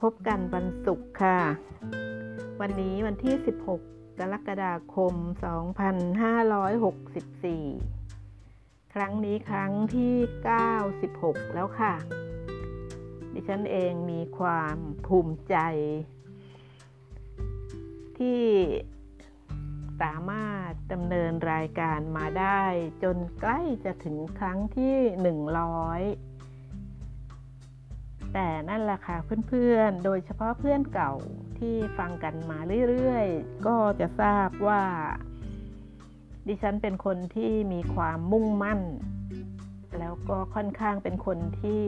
เราพบกันวันศุกร์ค่ะ วันนี้วันที่ 16 กรกฎาคม 2564 ครั้งนี้ครั้งที่ 96 แล้วค่ะ ดิฉันเองมีความภูมิใจ ที่สามารถดำเนินรายการมาได้จนใกล้จะถึงครั้งที่ 100 แต่นั่นแหละค่ะเพื่อนๆ โดยเฉพาะเพื่อนเก่าที่ฟังกันมาเรื่อยๆ ก็จะทราบว่า ดิฉันเป็นคนที่มีความมุ่งมั่น แล้วก็ค่อนข้างเป็นคนที่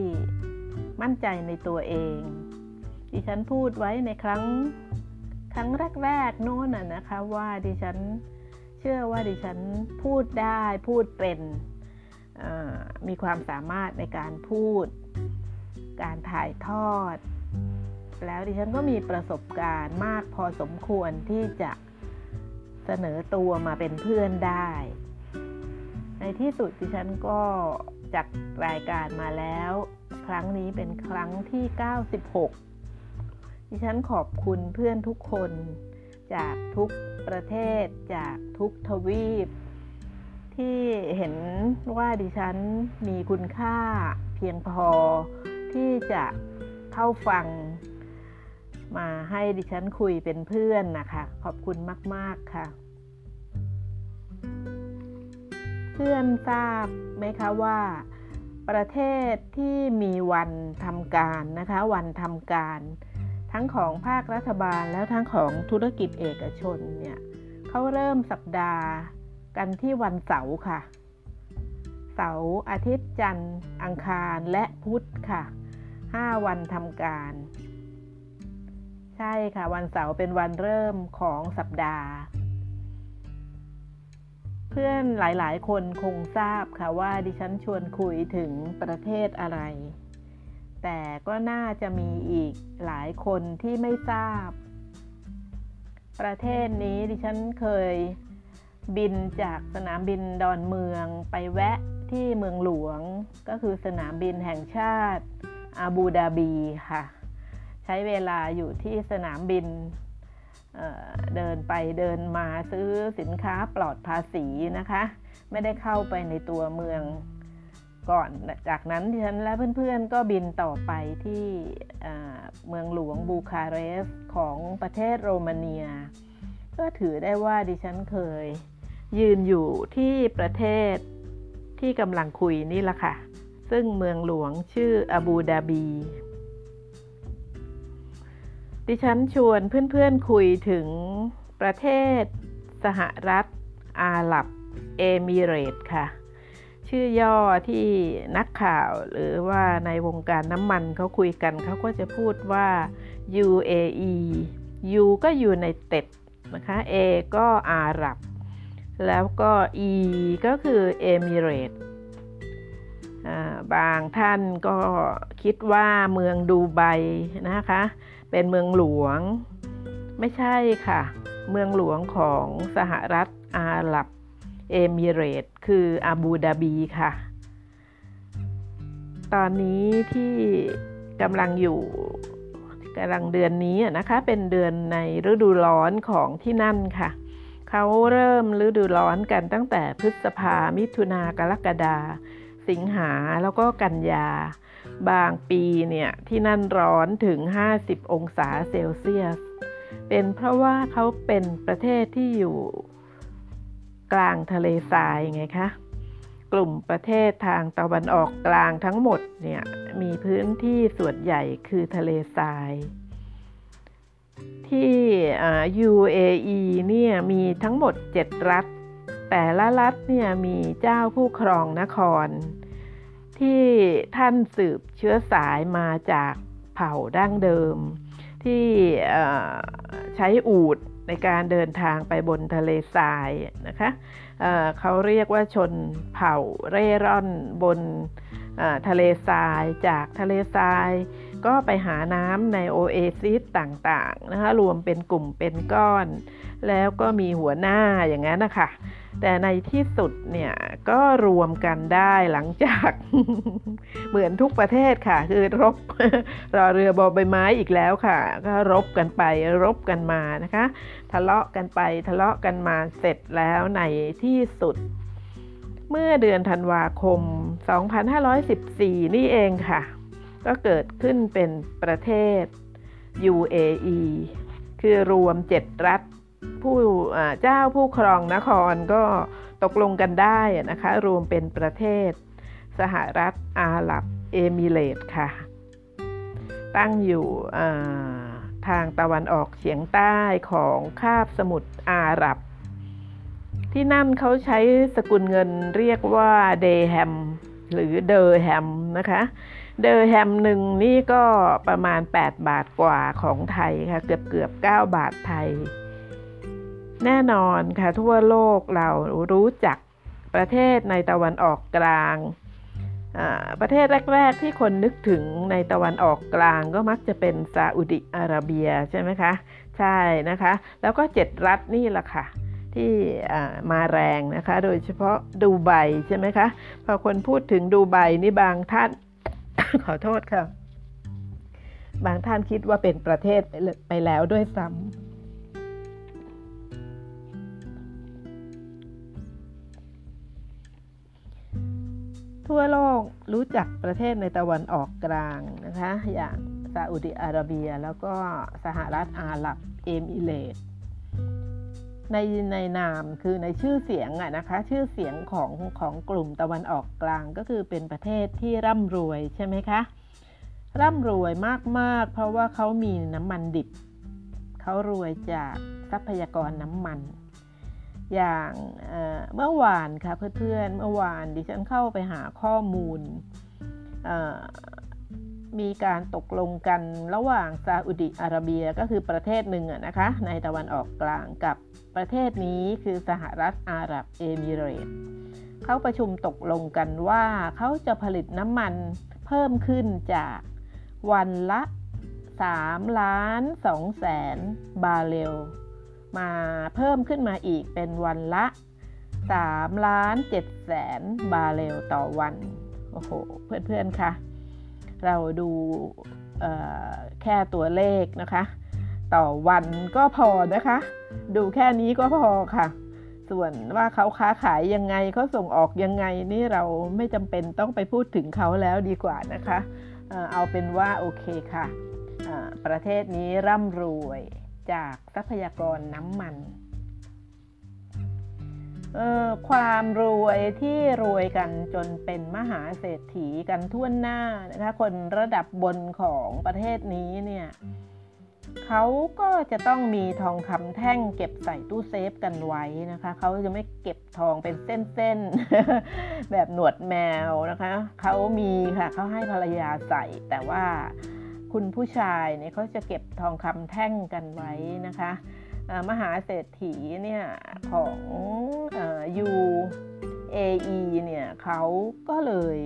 มั่นใจในตัวเอง ดิฉันพูดไว้ในครั้งครั้งแรกๆโน้นน่ะนะคะว่าดิฉันเชื่อว่าดิฉันพูดได้พูดเป็นมีความสามารถในการพูด การถ่ายทอด แล้วดิฉันก็มีประสบการณ์มากพอสมควรที่จะเสนอตัวมาเป็นเพื่อนได้ ในที่สุดดิฉันก็จัดรายการมาแล้ว ครั้งนี้เป็นครั้งที่ 96 ดิฉันขอบคุณเพื่อนทุกคนจากทุกประเทศจากทุกทวีป ที่เห็นว่าดิฉันมีคุณค่าเพียงพอ ที่จะเข้าฟังมาให้ดิฉันคุยเป็นเพื่อนนะคะ ขอบคุณมาก ๆ ค่ะ เพื่อนทราบไหมคะว่า ประเทศที่มีวันทำการนะคะ วันทำการ ทั้งของภาครัฐบาลแล้วทั้งของธุรกิจเอกชนเนี่ยเขาเริ่มสัปดาห์กันที่วันเสาร์ค่ะ เสาร์อาทิตย์จันทร์ อังคารและพุธค่ะ 5 วันทำการ ใช่ค่ะวันเสาร์เป็นวันเริ่มของสัปดาห์ เพื่อนหลายๆ คนคงทราบค่ะว่าดิฉันชวนคุยถึงประเทศอะไร แต่ก็น่าจะมีอีกหลายคนที่ไม่ทราบ ประเทศนี้ดิฉันเคยบินจากสนามบินดอนเมืองไปแวะที่เมืองหลวง ก็คือสนามบินแห่งชาติ อาบูดาบีค่ะ ใช้เวลาอยู่ที่สนามบินเเดินไปเดินมาซื้อสินค้าปลอดภาษีนะคะ ไม่ได้เข้าไปในตัวเมืองก่อน จากนั้นดิฉันและเพื่อนๆก็บินต่อไปที่เมืองหลวงบูคาเรสของประเทศโรมาเนีย ก็ถือได้ว่าดิฉันเคยยืนอยู่ที่ประเทศที่กำลังคุยนี่แหละค่ะ ซึ่งเมืองหลวงชื่ออาบูดาบี ดิฉันชวนเพื่อนๆคุยถึงประเทศสหรัฐ อาหรับ เอมิเรตค่ะ ชื่อย่อที่นักข่าวหรือว่าในวงการน้ำมันเขาคุยกันเขาก็จะพูดว่า UAE U ก็อยู่ในเต็ดนะคะ A ก็อาหรับ แล้วก็ E ก็คือเอมิเรต บางท่านก็คิดว่าเมืองดูไบนะคะ เป็นเมืองหลวง ไม่ใช่ค่ะ เมืองหลวงของสหรัฐอาหรับเอมิเรตคืออาบูดาบีค่ะ ตอนนี้ที่กำลังอยู่กำลังเดือนนี้นะคะ เป็นเดือนในฤดูร้อนของที่นั่นค่ะ เขาเริ่มฤดูร้อนกันตั้งแต่พฤษภามิถุนากรกฎา สิงหาแล้วก็กันยา บางปีเนี่ยที่นั่นร้อนถึง 50 องศาเซลเซียส เป็นเพราะว่าเขาเป็นประเทศที่อยู่กลางทะเลทรายไงคะกลุ่มประเทศทางตะวันออกกลางทั้งหมดเนี่ยมีพื้นที่ส่วนใหญ่คือทะเลทราย ที่ UAE เนี่ยมีทั้งหมด 7 รัฐ แต่ละรัฐเนี่ยมีเจ้าผู้ครองนคร ที่ท่านสืบเชื้อสายมาจากเผ่าดั้งเดิม ที่ใช้อูดในการเดินทางไปบนทะเลทรายนะคะเเขาเรียกว่าชนเผ่าเร่ร่อนบนทะเลทรายจากทะเลทราย ก็ไปหาน้ำในโอเอซิสต่างๆนะคะรวมเป็นกลุ่มเป็นก้อน แล้วก็มีหัวหน้าอย่างนั้นนะคะแต่ในที่สุดเนี่ยก็รวมกันได้หลังจากเหมือนทุกประเทศค่ะ คือรบรอเรือบอใบไม้อีกแล้วค่ะ ก็รบกันไปรบกันมานะคะ ทะเลาะกันไปทะเลาะกันมาเสร็จแล้วในที่สุด เมื่อเดือนธันวาคม 2514 นี่เองค่ะ ก็เกิดขึ้นเป็นประเทศ UAE คือรวม 7 รัฐ ผู้เจ้าผู้ครองนครก็ตกลงกันได้นะคะ รวมเป็นประเทศ สหรัฐอาหรับเอมิเรตค่ะ ตั้งอยู่ทางตะวันออกเฉียงใต้ของคาบสมุทรอาหรับ ที่นั่นเขาใช้สกุลเงินเรียกว่าเดแฮมหรือเดอแฮมนะคะ เดอแฮมหนึ่งนี่ก็ประมาณ 8 บาทกว่าของไทยค่ะ เกือบเกือบ9บาทไทย แน่นอนค่ะ ทั่วโลกเรารู้จักประเทศในตะวันออกกลางประเทศแรก ๆ ที่คนนึกถึงในตะวันออกกลางก็มักจะเป็นซาอุดิอาระเบียใช่ไหมคะ ใช่นะคะ แล้วก็เจ็ดรัฐนี่แหละค่ะ ที่มาแรงนะคะ โดยเฉพาะดูไบใช่ไหมคะ พอคนพูดถึงดูไบนี่บางท่าน ขอโทษค่ะ บางท่านคิดว่าเป็นประเทศไปแล้วด้วยซ้ำทั่วโลกรู้จักประเทศในตะวันออกกลางนะคะ อย่างซาอุดิอาระเบีย แล้วก็สหรัฐอาหรับเอมิเรต ในในนามคือในชื่อเสียงอะนะคะ ชื่อเสียงของของกลุ่มตะวันออกกลางก็คือเป็นประเทศที่ร่ำรวยใช่ไหมคะ ร่ำรวยมากๆ เพราะว่าเขามีน้ำมันดิบ เขารวยจากทรัพยากรน้ำมัน อย่างเมื่อวานค่ะเพื่อนๆเมื่อวานดิฉันเข้าไปหาข้อมูล มีการตกลงกันระหว่างซาอุดิอาระเบียก็คือประเทศหนึ่งนะคะ ในตะวันออกกลางกับประเทศนี้คือสหรัฐอาหรับเอมิเรตเขาประชุมตกลงกันว่าเขาจะผลิตน้ำมันเพิ่มขึ้นจากวันละ 3 ล้าน2แสนบาร์เรลมาเพิ่มขึ้นมาอีกเป็นวันละ 3 ล้าน7แสนบาร์เรลต่อวัน โอ้โห เพื่อนๆคะ เราดูแค่ตัวเลขนะคะ ต่อวันก็พอนะคะ ดูแค่นี้ก็พอค่ะ ส่วนว่าเขาค้าขายยังไงเขาส่งออกยังไงนี่เราไม่จำเป็นต้องไปพูดถึงเขาแล้วดีกว่านะคะเอาเป็นว่าโอเคค่ะ ประเทศนี้ร่ำรวยจากทรัพยากรน้ำมัน ความรวยที่รวยกันจนเป็นมหาเศรษฐีกันทั่วหน้านะคะคนระดับบนของประเทศนี้เนี่ยเขาก็จะต้องมีทองคำแท่งเก็บใส่ตู้เซฟกันไว้นะคะเขาจะไม่เก็บทองเป็นเส้นๆ แบบหนวดแมวนะคะเขามีค่ะเขาให้ภรรยาใส่ แต่ว่าคุณผู้ชายเนี่ยเขาจะเก็บทองคำแท่งกันไว้นะคะ มหาเศรษฐีเนี่ยของ UAE เนี่ยเขาก็เลย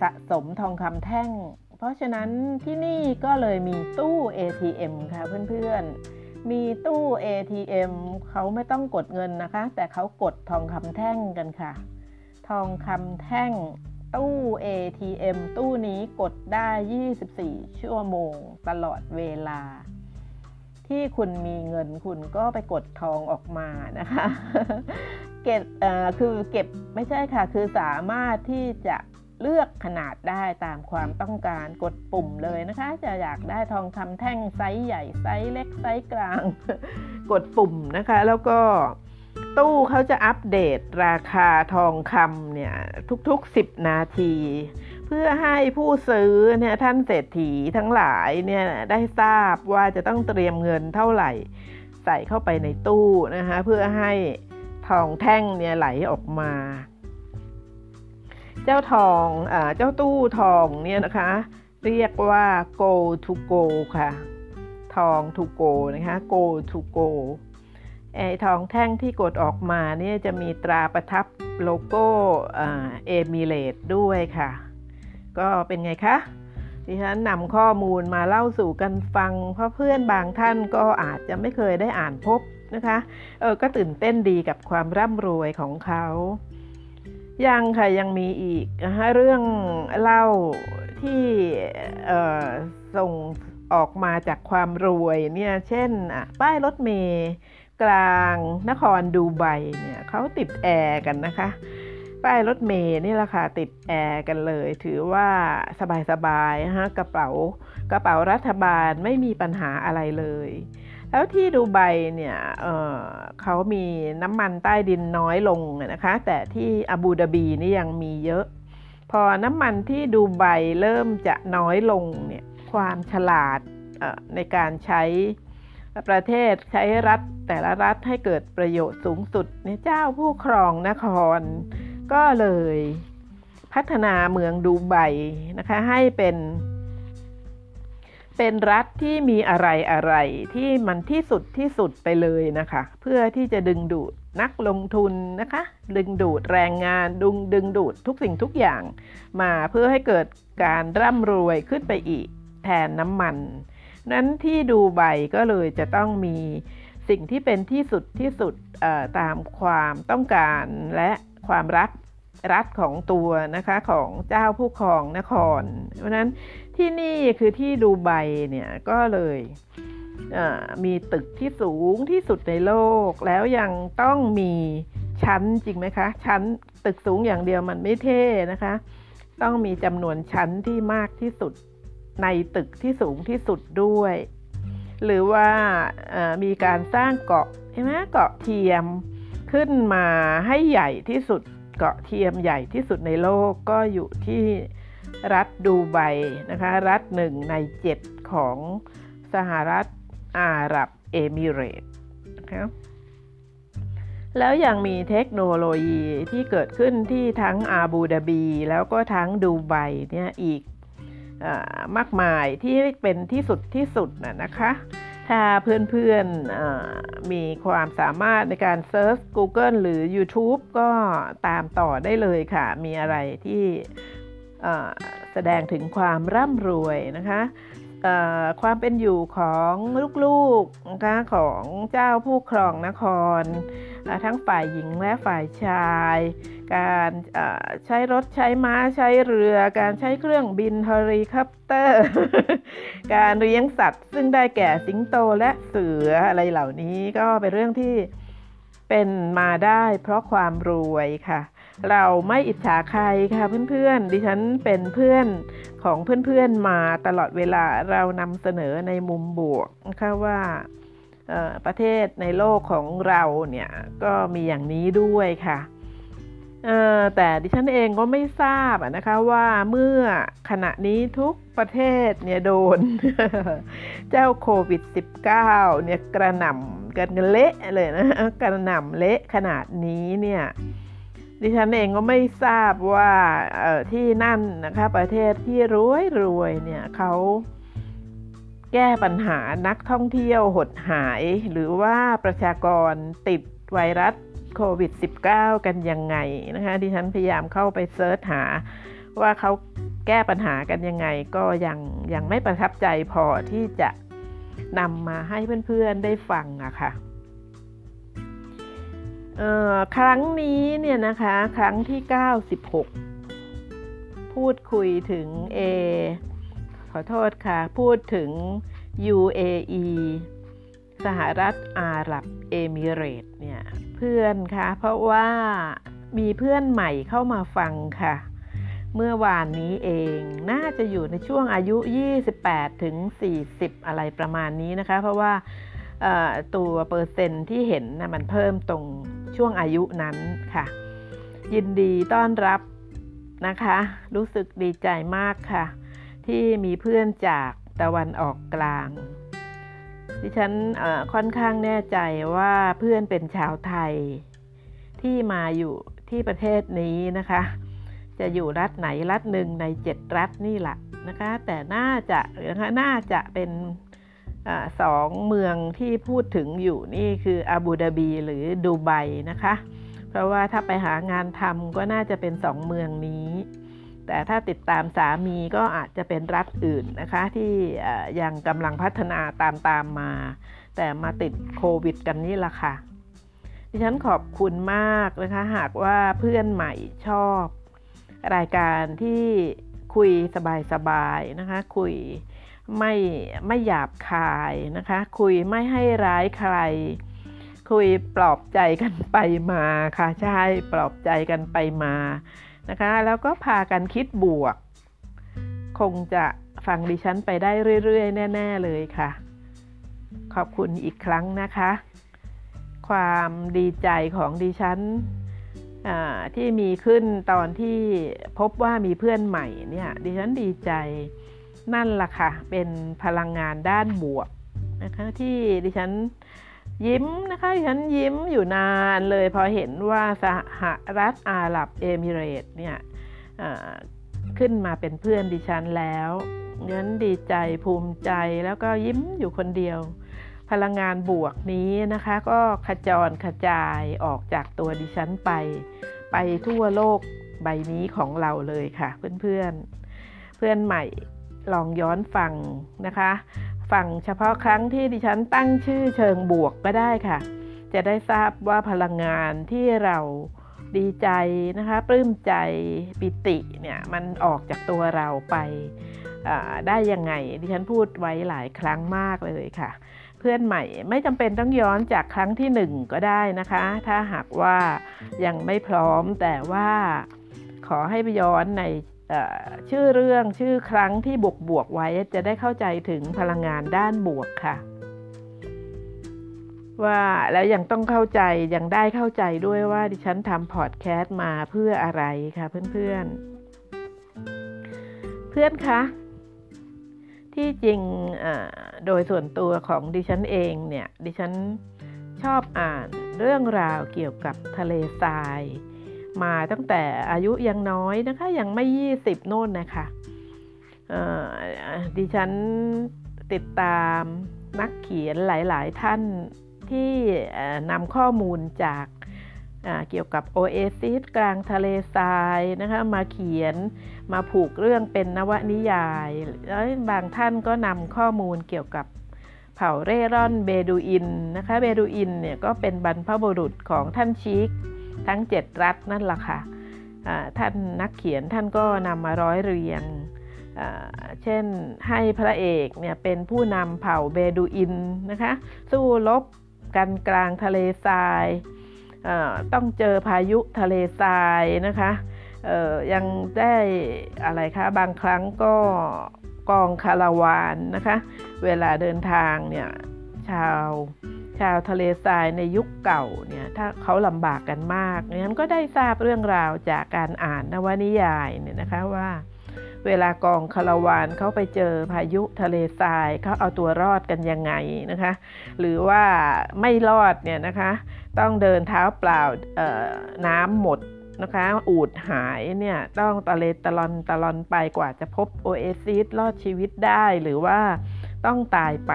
สะสมทองคำแท่ง เพราะฉะนั้นที่นี่ก็เลยมีตู้ ATM ค่ะเพื่อนๆ มีตู้ ATM เขาไม่ต้องกดเงินนะคะ แต่เขากดทองคำแท่งกันค่ะ ทองคำแท่งตู้ ATM ตู้นี้กดได้ 24 ชั่วโมงตลอดเวลา ที่คุณมีเงินคุณก็ไปกดทองออกมานะคะเก็บคือเก็บไม่ใช่ค่ะ คือสามารถที่จะเลือกขนาดได้ตามความต้องการกดปุ่มเลยนะคะ จะอยากได้ทองคำแท่งไซส์ใหญ่ไซส์เล็กไซส์กลาง กดปุ่มนะคะ แล้วก็ตู้เขาจะอัปเดตราคาทองคำเนี่ย ทุกๆ 10 นาที เพื่อให้ผู้ซื้อเนี่ยท่านเศรษฐีทั้งหลายเนี่ยได้ทราบว่าจะต้องเตรียมเงินเท่าไหร่ ใส่เข้าไปในตู้นะคะเพื่อให้ทองแท่งเนี่ยไหลออกมา เจ้าทองอเจ้าตู้ทองเนี่ยนะคะ เรียกว่า go to go ค่ะ ทอง to go นะคะ go to go ไอทองแท่งที่กดออกมาเนี่ยจะมีตราประทับโลโก้เอมิเลตด้วยค่ะ ก็เป็นไงคะดิฉันนำข้อมูลมาเล่าสู่กันฟัง เพราะเพื่อนบางท่านก็อาจจะไม่เคยได้อ่านพบนะคะเออก็ตื่นเต้นดีกับความร่ำรวยของเขายังค่ะยังมีอีกนะคะเรื่องเล่าที่ส่งออกมาจากความรวยเนี่ยเช่นป้ายรถเมย์กลางนครดูไบเนี่ยเขาติดแอร์กันนะคะ ป้ายรถเมย์นี่แหละค่ะติดแอร์กันเลย ถือว่าสบายๆฮะกระเป๋ากระเป๋ารัฐบาลไม่มีปัญหาอะไรเลย แล้วที่ดูไบเนี่ยเเขามีน้ำมันใต้ดินน้อยลงนะคะ แต่ที่อาบูดาบีนี่ยังมีเยอะ พอน้ำมันที่ดูไบเริ่มจะน้อยลงเนี่ยความฉลาดในการใช้ประเทศใช้รัฐแต่ละรัฐให้เกิดประโยชน์สูงสุดเนี่ยเจ้าผู้ครองนคร ก็เลยพัฒนาเมืองดูไบนะคะให้เป็นเป็นรัฐที่มีอะไรอะไรที่มันที่สุดที่สุดไปเลยนะคะ เพื่อที่จะดึงดูดนักลงทุนนะคะ ดึงดูดแรงงานดึงดึงดูดทุกสิ่งทุกอย่าง มาเพื่อให้เกิดการร่ำรวยขึ้นไปอีกแทนน้ำมัน นั้นที่ดูใบก็เลยจะต้องมีสิ่งที่เป็นที่สุดที่สุดตามความต้องการและ ความรักรัฐของตัวนะคะของเจ้าผู้ครองนคร เพราะนั้นที่นี่คือที่ดูไบเนี่ยก็เลยมีตึกที่สูงที่สุดในโลก แล้วยังต้องมีชั้นจริงไหมคะ ชั้นตึกสูงอย่างเดียวมันไม่เท่นะคะ ต้องมีจำนวนชั้นที่มากที่สุดในตึกที่สูงที่สุดด้วย หรือว่ามีการสร้างเกาะใช่ไหมเกาะเทียม ขึ้นมาให้ใหญ่ที่สุดเกาะเทียมใหญ่ที่สุดในโลกก็อยู่ที่รัฐดูไบนะคะ รัฐหนึ่งในเจ็ดของสหรัฐอาหรับเอมิเรตนะคะแล้วยังมีเทคโนโลยีที่เกิดขึ้นที่ทั้งอาบูดาบี แล้วก็ทั้งดูไบเนี่ยอีกมากมายที่เป็นที่สุดที่สุดน่ะนะคะ ถ้าเพื่อนๆมีความสามารถในการเซิร์ช Google หรือ YouTube ก็ตามต่อได้เลยค่ะ มีอะไรที่แสดงถึงความร่ำรวยนะคะความเป็นอยู่ของลูกๆนะคะของเจ้าผู้ครองนคร ทั้งฝ่ายหญิงและฝ่ายชาย การใช้รถใช้ม้าใช้เรือ การใช้เครื่องบินเฮลิคอปเตอร์ การเลี้ยงสัตว์ ซึ่งได้แก่สิงโตและเสืออะไรเหล่านี้ก็เป็นเรื่องที่เป็นมาได้เพราะความรวยค่ะ เราไม่อิจฉาใครค่ะเพื่อนๆ ดิฉันเป็นเพื่อนของเพื่อนๆมาตลอดเวลาเรานำเสนอในมุมบวกนะคะว่า ประเทศในโลกของเราเนี่ยก็มีอย่างนี้ด้วยค่ะแต่ดิฉันเองก็ไม่ทราบนะคะว่าเมื่อขณะนี้ทุกประเทศเนี่ยโดน เจ้าโควิด -19 เนี่ยกระหน่ำกันเละเลยนะกระหน่ำเละขนาดนี้เนี่ยดิฉันเองก็ไม่ทราบว่าที่นั่นนะคะประเทศที่รวยรวยเนี่ยเขา แก้ปัญหานักท่องเที่ยวหดหาย หรือว่าประชากรติดไวรัสโควิด -19 กันยังไงนะคะดิฉันพยายามเข้าไปเซิร์ชหาว่าเขาแก้ปัญหากันยังไงก็ยังยังไม่ประทับใจพอที่จะนำมาให้เพื่อนๆได้ฟังอะค่ะครั้งนี้เนี่ยนะคะครั้งที่ 96 พูดคุยถึง A ขอโทษค่ะ พูดถึง UAE สหรัฐอาหรับเอมิเรตเนี่ยเพื่อนคะเพราะว่ามีเพื่อนใหม่เข้ามาฟังค่ะ เมื่อวานนี้เองน่าจะอยู่ในช่วงอายุ 28 ถึง 40 อะไรประมาณนี้นะคะ เพราะว่าตัวเปอร์เซ็นที่เห็นนะมันเพิ่มตรงช่วงอายุนั้นค่ะ ยินดีต้อนรับนะคะ รู้สึกดีใจมากค่ะ ที่มีเพื่อนจากตะวันออกกลาง ดิฉันค่อนข้างแน่ใจว่าเพื่อนเป็นชาวไทย ที่มาอยู่ที่ประเทศนี้นะคะ จะอยู่รัฐไหนรัฐหนึ่งในเจ็ดรัฐนี่แหละนะคะ แต่น่าจะนะคะน่าจะเป็นสองเมืองที่พูดถึงอยู่นี่คืออาบูดาบีหรือดูไบนะคะ เพราะว่าถ้าไปหางานทำก็น่าจะเป็นสองเมืองนี้ แต่ถ้าติดตามสามีก็อาจจะเป็นรัฐอื่นนะคะ ที่ยังกำลังพัฒนาตามตามมา แต่มาติดโควิดกันนี่ละค่ะ ดิฉันขอบคุณมากนะคะ หากว่าเพื่อนใหม่ชอบ รายการที่คุยสบายๆนะคะ คุยไม่ไม่หยาบคายนะคะ คุยไม่ให้ร้ายใคร คุยปลอบใจกันไปมาค่ะ ใช่ปลอบใจกันไปมา นะคะ แล้วก็พากันคิดบวก คงจะฟังดิฉันไปได้เรื่อยๆ แน่ ๆ เลยค่ะ ขอบคุณอีกครั้งนะคะ ความดีใจของดิฉันที่มีขึ้นตอนที่พบว่ามีเพื่อนใหม่เนี่ยดิฉันดีใจนั่นล่ะค่ะ เป็นพลังงานด้านบวกนะคะที่ดิฉัน ยิ้มนะคะดิฉันยิ้มอยู่นานเลยพอเห็นว่าสหรัฐอาหรับเอมิเรตเนี่ยขึ้นมาเป็นเพื่อนดิฉันแล้วดิฉันดีใจภูมิใจแล้วก็ยิ้มอยู่คนเดียว พลังงานบวกนี้นะคะ ก็ขจรกระจายออกจากตัวดิฉันไป ไปทั่วโลกใบนี้ของเราเลยค่ะ เพื่อนๆเพื่อนใหม่ลองย้อนฟังนะคะ ฟังเฉพาะครั้งที่ดิฉันตั้งชื่อเชิงบวกก็ได้ค่ะ จะได้ทราบว่าพลังงานที่เราดีใจนะคะปลื้มใจปิติเนี่ยมันออกจากตัวเราไปได้ยังไง ดิฉันพูดไว้หลายครั้งมากเลยค่ะ เพื่อนใหม่ไม่จำเป็นต้องย้อนจากครั้งที่หนึ่งก็ได้นะคะ ถ้าหากว่ายังไม่พร้อมแต่ว่าขอให้ไปย้อนใน ชื่อเรื่องชื่อครั้งที่บวกบวกไว้จะได้เข้าใจถึงพลังงานด้านบวกค่ะ ว่าแล้วยังต้องเข้าใจยังได้เข้าใจด้วยว่าดิฉันทำพอดแคสต์มาเพื่ออะไรคะเพื่อนๆ เพื่อนคะที่จริงโดยส่วนตัวของดิฉันเองเนี่ยดิฉันชอบอ่านเรื่องราวเกี่ยวกับทะเลทราย มาตั้งแต่อายุยังน้อยนะคะยังไม่ 20 โน่นนะคะดิฉันติดตามนักเขียนหลายๆ ท่านที่นำข้อมูลจากเกี่ยวกับโอเอซิสกลางทะเลทรายนะคะมาเขียนมาผูกเรื่องเป็นนวนิยายแล้วบางท่านก็นำข้อมูลเกี่ยวกับเผ่าเร่ร่อนเบดูอินนะคะเบดูอินเนี่ยก็เป็นบรรพบุรุษของท่านชีก ทั้ง 7 รัฐนั่นแหละค่ะท่านนักเขียนท่านก็นำมาร้อยเรียง เช่นให้พระเอกเนี่ยเป็นผู้นำเผ่าเบดูอินนะคะ สู้รบกันกลางทะเลทรายต้องเจอพายุทะเลทรายนะคะยังได้อะไรคะบางครั้งก็กองคาราวานนะคะ เวลาเดินทางเนี่ย ชาว ชาวทะเลทรายในยุคเก่าเนี่ยถ้าเขาลำบากกันมากนั้นก็ได้ทราบเรื่องราวจากการอ่านนวนิยายเนี่ยนะคะว่า เวลากองคารวานเขาไปเจอพายุทะเลทรายเขาเอาตัวรอดกันยังไงนะคะ หรือว่าไม่รอดเนี่ยนะคะ ต้องเดินเท้าเปล่าน้ำหมดนะคะอูดหายเนี่ยต้องตะเลตะลอนตะลอนไปกว่าจะพบโอเอซิสรอดชีวิตได้หรือว่า ต้องตายไป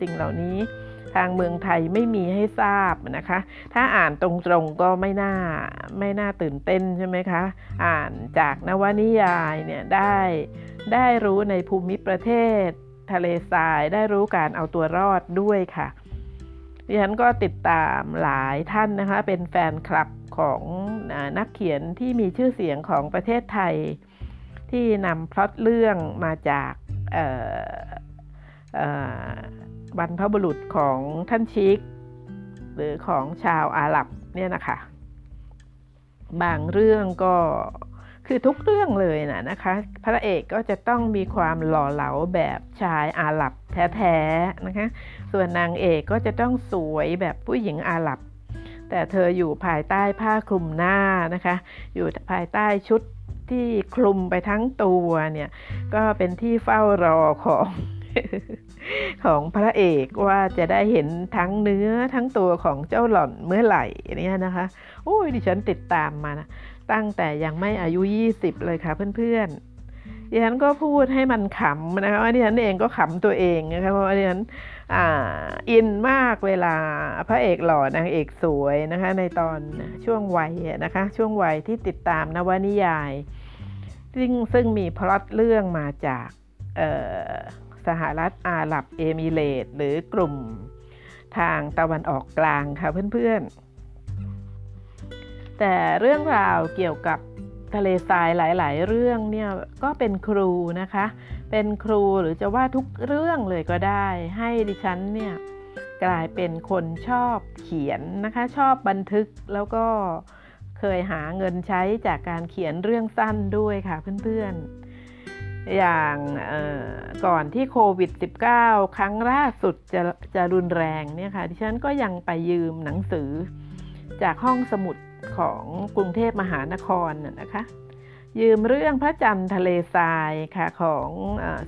สิ่งเหล่านี้ทางเมืองไทยไม่มีให้ทราบนะคะ ถ้าอ่านตรงๆก็ไม่น่าไม่น่าตื่นเต้นใช่ไหมคะ อ่านจากนวนิยายเนี่ยได้ได้รู้ในภูมิประเทศ ทะเลทรายได้รู้การเอาตัวรอดด้วยค่ะดิฉันก็ติดตามหลายท่านนะคะ เป็นแฟนคลับของนักเขียนที่มีชื่อเสียงของประเทศไทย ที่นำพล็อตเรื่องมาจาก บรรพบุรุษของท่านชิก หรือของชาวอาหรับเนี่ยนะคะ บางเรื่องก็คือทุกเรื่องเลยนะนะคะ พระเอกก็จะต้องมีความหล่อเหลาแบบชายอาหรับแท้ๆนะคะ ส่วนนางเอกก็จะต้องสวยแบบผู้หญิงอาหรับ แต่เธออยู่ภายใต้ผ้าคลุมหน้านะคะ อยู่ภายใต้ชุดที่คลุมไปทั้งตัวเนี่ย ก็เป็นที่เฝ้ารอของ ของพระเอกว่าจะได้เห็นทั้งเนื้อทั้งตัวของเจ้าหล่อนเมื่อไหร่นี่นะคะ โอ้ยดิฉันติดตามมานะตั้งแต่ยังไม่อายุ 20 เลยค่ะเพื่อนๆดิฉันก็พูดให้มันขำนะคะว่าดิฉันเองก็ขำตัวเองนะคะเพราะว่าดิฉันอ่าอินมากเวลาพระเอกหล่อนางเอกสวยนะคะ ในตอนช่วงวัยนะคะ ช่วงวัยที่ติดตามนวนิยายซึ่งซึ่งมีพล็อตเรื่องมาจาก สหรัฐอาหรับเอมิเรตหรือกลุ่มทางตะวันออกกลางค่ะเพื่อนๆ แต่เรื่องราวเกี่ยวกับทะเลทรายหลาย ๆ เรื่องเนี่ยก็เป็นครูนะคะ เป็นครูหรือจะว่าทุกเรื่องเลยก็ได้ ให้ดิฉันเนี่ยกลายเป็นคนชอบเขียนนะคะ ชอบบันทึกแล้วก็เคยหาเงินใช้จากการเขียนเรื่องสั้นด้วยค่ะเพื่อนๆ อย่างก่อนที่โควิด -19 ครั้งล่าสุดจะจะรุนแรงเนี่ยค่ะดิฉันก็ยังไปยืมหนังสือจากห้องสมุดของกรุงเทพมหานครนะคะ ยืมเรื่องพระจันทร์ทะเลทรายค่ะของ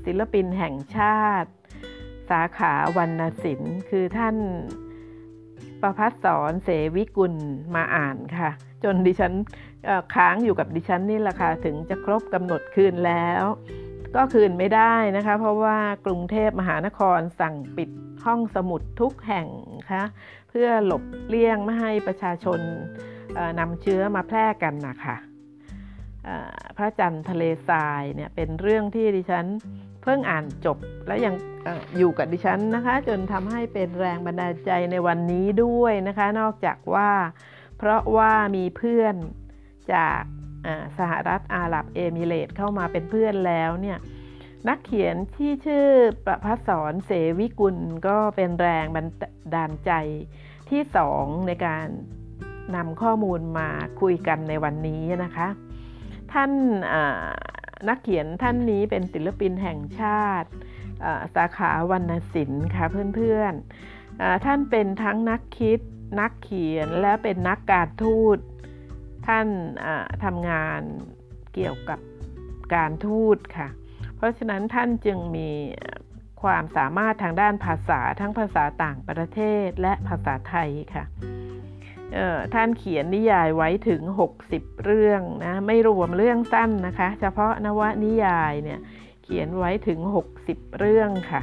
ศิลปินแห่งชาติ สาขาวรรณศิลป์ คือท่านประพัฒสอนเสวิกุลมาอ่านค่ะ จนดิฉันค้างอยู่กับดิฉันนี่แหละค่ะ ถึงจะครบกำหนดคืนแล้ว ก็คืนไม่ได้นะคะ เพราะว่ากรุงเทพมหานครสั่งปิดห้องสมุดทุกแห่งค่ะเพื่อหลบเลี่ยงไม่ให้ประชาชนนำเชื้อมาแพร่กันนะคะพระจันทร์ทะเลทรายเนี่ยเป็นเรื่องที่ดิฉันเพิ่งอ่านจบและยังออยู่กับดิฉันนะคะ จนทำให้เป็นแรงบันดาลใจในวันนี้ด้วยนะคะ นอกจากว่า เพราะว่ามีเพื่อนจาก สหรัฐอาหรับเอมิเรตเข้ามาเป็นเพื่อนแล้วเนี่ยนักเขียนที่ชื่อประพัสอนเสวิกุลก็เป็นแรงบันดาลใจที่สองในการนำข้อมูลมาคุยกันในวันนี้นะคะ ท่านนักเขียนท่านนี้เป็นศิลปินแห่งชาติสาขาวรรณศิลป์ค่ะเพื่อนๆท่านเป็นทั้งนักคิดนักเขียนและเป็นนักการทูต ท่านทำงานเกี่ยวกับการทูตค่ะ เพราะฉะนั้นท่านจึงมีความสามารถทางด้านภาษาทั้งภาษาต่างประเทศและภาษาไทยค่ะท่านเขียนนิยายไว้ถึง 60 เรื่องนะไม่รวมเรื่องสั้นนะคะ เฉพาะนวนิยายเนี่ยเขียนไว้ถึง 60 เรื่องค่ะ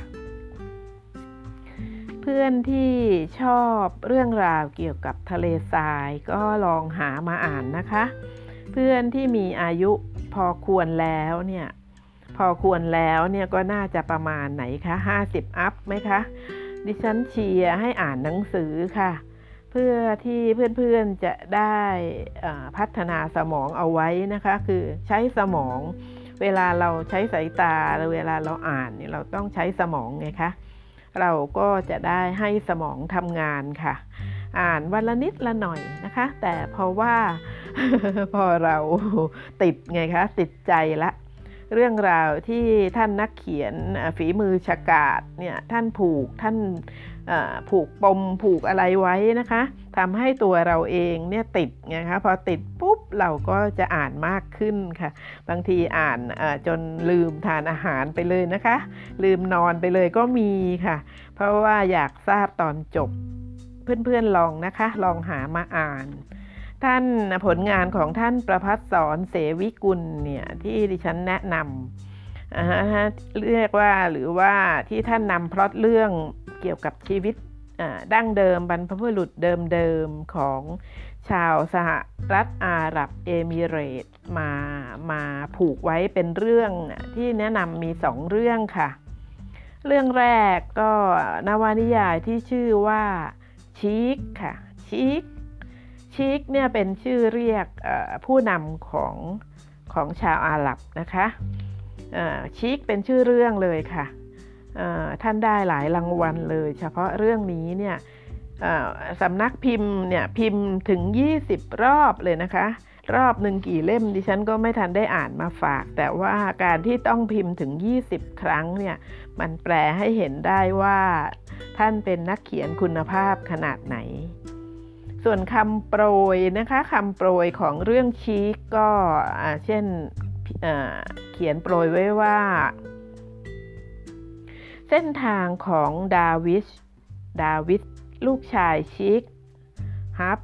พื่อนที่ชอบเรื่องราวเกี่ยวกับทะเลทรายก็ลองหามาอ่านนะคะ เพื่อนที่มีอายุพอควรแล้วเนี่ยพอควรแล้วเนี่ยก็น่าจะประมาณไหนคะ 50 อัพไหมคะ ดิฉันเชียร์ให้อ่านหนังสือค่ะ เพื่อที่เพื่อนๆจะได้พัฒนาสมองเอาไว้นะคะ คือใช้สมอง เวลาเราใช้สายตาหรือเวลาเราอ่านเนี่ยเราต้องใช้สมองไงคะ เราก็จะได้ให้สมองทำงานค่ะ อ่านวันละนิดละหน่อยนะคะ แต่เพราะว่าพอเราติดไงคะ ติดใจละเรื่องราวที่ท่านนักเขียนฝีมือฉกาดเนี่ยท่านผูกท่านผูกปมผูกอะไรไว้นะคะ ทำให้ตัวเราเองเนี่ยติดไงคะพอติดปุ๊บเราก็จะอ่านมากขึ้นค่ะ บางทีอ่านจนลืมทานอาหารไปเลยนะคะ ลืมนอนไปเลยก็มีค่ะ เพราะว่าอยากทราบตอนจบเพื่อนๆลองนะคะ ลองหามาอ่านท่านผลงานของท่านประพัฒสอนเสวิกุลเนี่ยที่ดิฉันแนะนำเรียกว่าหรือว่าที่ท่านนำพล็อตเรื่องเกี่ยวกับชีวิต ดั้งเดิมบรรพบุรุษเดิมๆของชาวสหรัฐอาหรับเอมิเรตมามาผูกไว้เป็นเรื่องที่แนะนำมีสองเรื่องค่ะ เรื่องแรกก็นวนิยายที่ชื่อว่าชีกค่ะชีกชีกเนี่ยเป็นชื่อเรียกผู้นำของของชาวอาหรับนะคะชีกเป็นชื่อเรื่องเลยค่ะ ท่านได้หลายรางวัลเลย เฉพาะเรื่องนี้เนี่ยสำนักพิมพ์เนี่ยพิมพ์ถึง 20 รอบเลยนะคะ รอบหนึ่งกี่เล่มดิฉันก็ไม่ทันได้อ่านมาฝาก แต่ว่าการที่ต้องพิมพ์ถึง 20 ครั้งเนี่ยมันแปลให้เห็นได้ว่าท่านเป็นนักเขียนคุณภาพขนาดไหน ส่วนคำโปรยนะคะคำโปรยของเรื่องชีกก็เช่นเขียนโปรยไว้ว่า เส้นทางของดาวิชดาวิดลูกชายชิกฮับ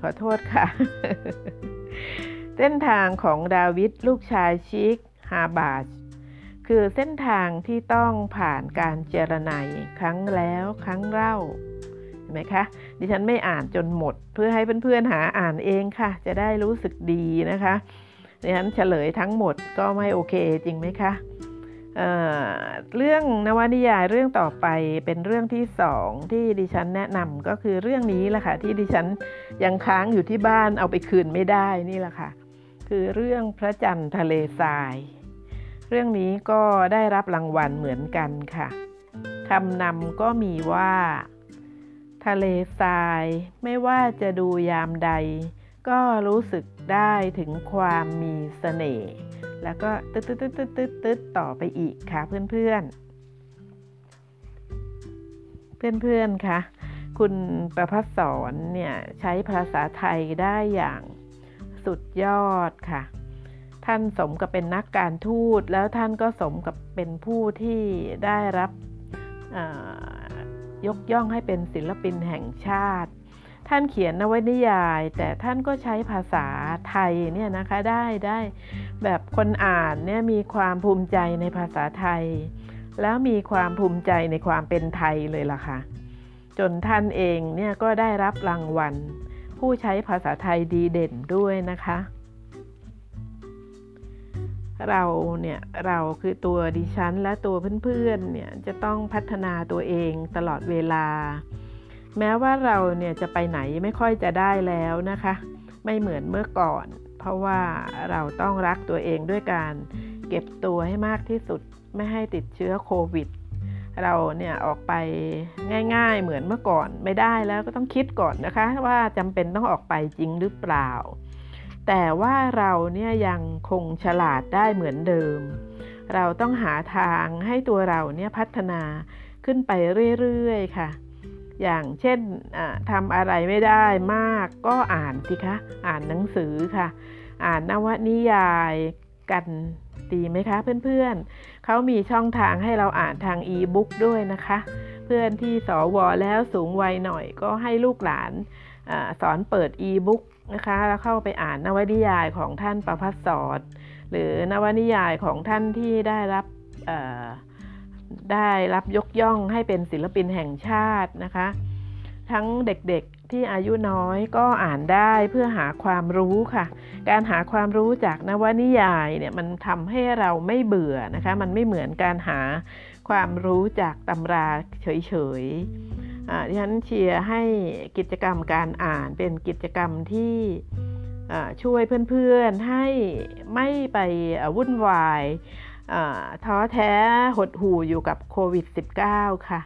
ขอโทษค่ะ เส้นทางของดาวิดลูกชายชิกฮาบาชคือเส้นทางที่ต้องผ่านการเจรไนครั้งแล้วครั้งเล่าเห็นไหมคะ ดิฉันไม่อ่านจนหมด เพื่อให้เพื่อนๆหาอ่านเองค่ะ จะได้รู้สึกดีนะคะดังนั้นเฉลยทั้งหมดก็ไม่โอเคจริงไหมคะ เรื่องนวนิยายเรื่องต่อไปเป็นเรื่องที่สองที่ดิฉันแนะนำก็คือเรื่องนี้แหละค่ะที่ดิฉันยังค้างอยู่ที่บ้านเอาไปคืนไม่ได้นี่แหละค่ะคือเรื่องพระจันทร์ทะเลทราย เรื่องนี้ก็ได้รับรางวัลเหมือนกันค่ะคำนำก็มีว่า ทะเลทรายไม่ว่าจะดูยามใด ก็รู้สึกได้ถึงความมีเสน่ห์ แล้วก็ตึ๊ดตึ๊ดตึ๊ดตึ๊ดตึ๊ดตึ๊ดต่อไปอีกค่ะเพื่อนๆเพื่อนๆคะคุณประพัฒสอนเนี่ยใช้ภาษาไทยได้อย่างสุดยอดค่ะ ท่านสมกับเป็นนักการทูตแล้วท่านก็สมกับเป็นผู้ที่ได้รับยกย่องให้เป็นศิลปินแห่งชาติ ท่านเขียนนวนิยาย แต่ท่านก็ใช้ภาษาไทยเนี่ยนะคะได้ได้ แบบคนอ่านเนี่ยมีความภูมิใจในภาษาไทย แล้วมีความภูมิใจในความเป็นไทยเลยล่ะค่ะ จนท่านเองเนี่ยก็ได้รับรางวัล ผู้ใช้ภาษาไทยดีเด่นด้วยนะคะ เราเนี่ยเราคือตัวดิฉันและตัวเพื่อนๆเนี่ยจะต้องพัฒนาตัวเองตลอดเวลา แม้ว่าเราเนี่ยจะไปไหนไม่ค่อยจะได้แล้วนะคะ ไม่เหมือนเมื่อก่อน เพราะว่าเราต้องรักตัวเองด้วยการเก็บตัวให้มากที่สุดไม่ให้ติดเชื้อโควิด เราเนี่ยออกไปง่ายๆเหมือนเมื่อก่อนไม่ได้แล้วก็ต้องคิดก่อนนะคะ ว่าจำเป็นต้องออกไปจริงหรือเปล่า แต่ว่าเราเนี่ยยังคงฉลาดได้เหมือนเดิม เราต้องหาทางให้ตัวเราเนี่ยพัฒนาขึ้นไปเรื่อยๆค่ะอย่างเช่นทำอะไรไม่ได้มากก็อ่านสิคะ อ่านหนังสือค่ะ อ่านนวนิยายกันดีไหมคะเพื่อนๆเขามีช่องทางให้เราอ่านทางอีบุ๊กด้วยนะคะ เพื่อนที่สวแล้วสูงวัยหน่อยก็ให้ลูกหลานอสอนเปิดอีบุ๊กนะคะแล้วเข้าไปอ่านนวนิยายของท่านประพัฒสอนหรือนวนิยายของท่านที่ได้รับได้รับยกย่องให้เป็นศิลปินแห่งชาตินะคะ ทั้งเด็กๆ ที่อายุน้อยก็อ่านได้เพื่อหาความรู้ค่ะ การหาความรู้จากนวนิยายเนี่ยมันทำให้เราไม่เบื่อนะคะ มันไม่เหมือนการหาความรู้จากตำราเฉยๆดิฉันเชียร์ให้กิจกรรมการอ่านเป็นกิจกรรมที่ช่วยเพื่อนๆให้ไม่ไปวุ่นวายท้อแท้หดหู่อยู่กับโควิด -19 ค่ะ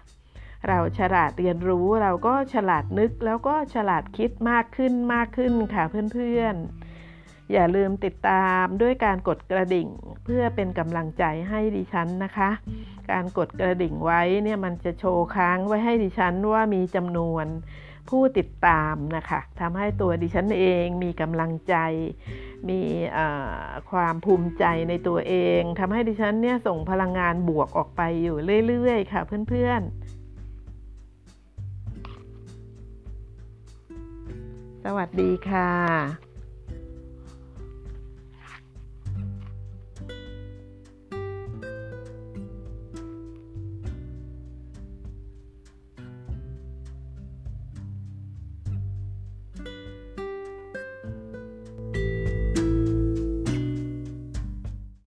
เราฉลาดเรียนรู้เราก็ฉลาดนึกแล้วก็ฉลาดคิดมากขึ้นมากขึ้นค่ะเพื่อนๆ อย่าลืมติดตามด้วยการกดกระดิ่ง เพื่อเป็นกำลังใจให้ดิฉันนะคะ การกดกระดิ่งไว้เนี่ยมันจะโชว์ค้างไว้ให้ดิฉันว่ามีจำนวนผู้ติดตามนะคะทำให้ตัวดิฉันเองมีกำลังใจ มีความภูมิใจในตัวเองทำให้ดิฉันเนี่ยส่งพลังงานบวกออกไปอยู่เรื่อยๆ ค่ะเพื่อนๆ สวัสดีค่ะ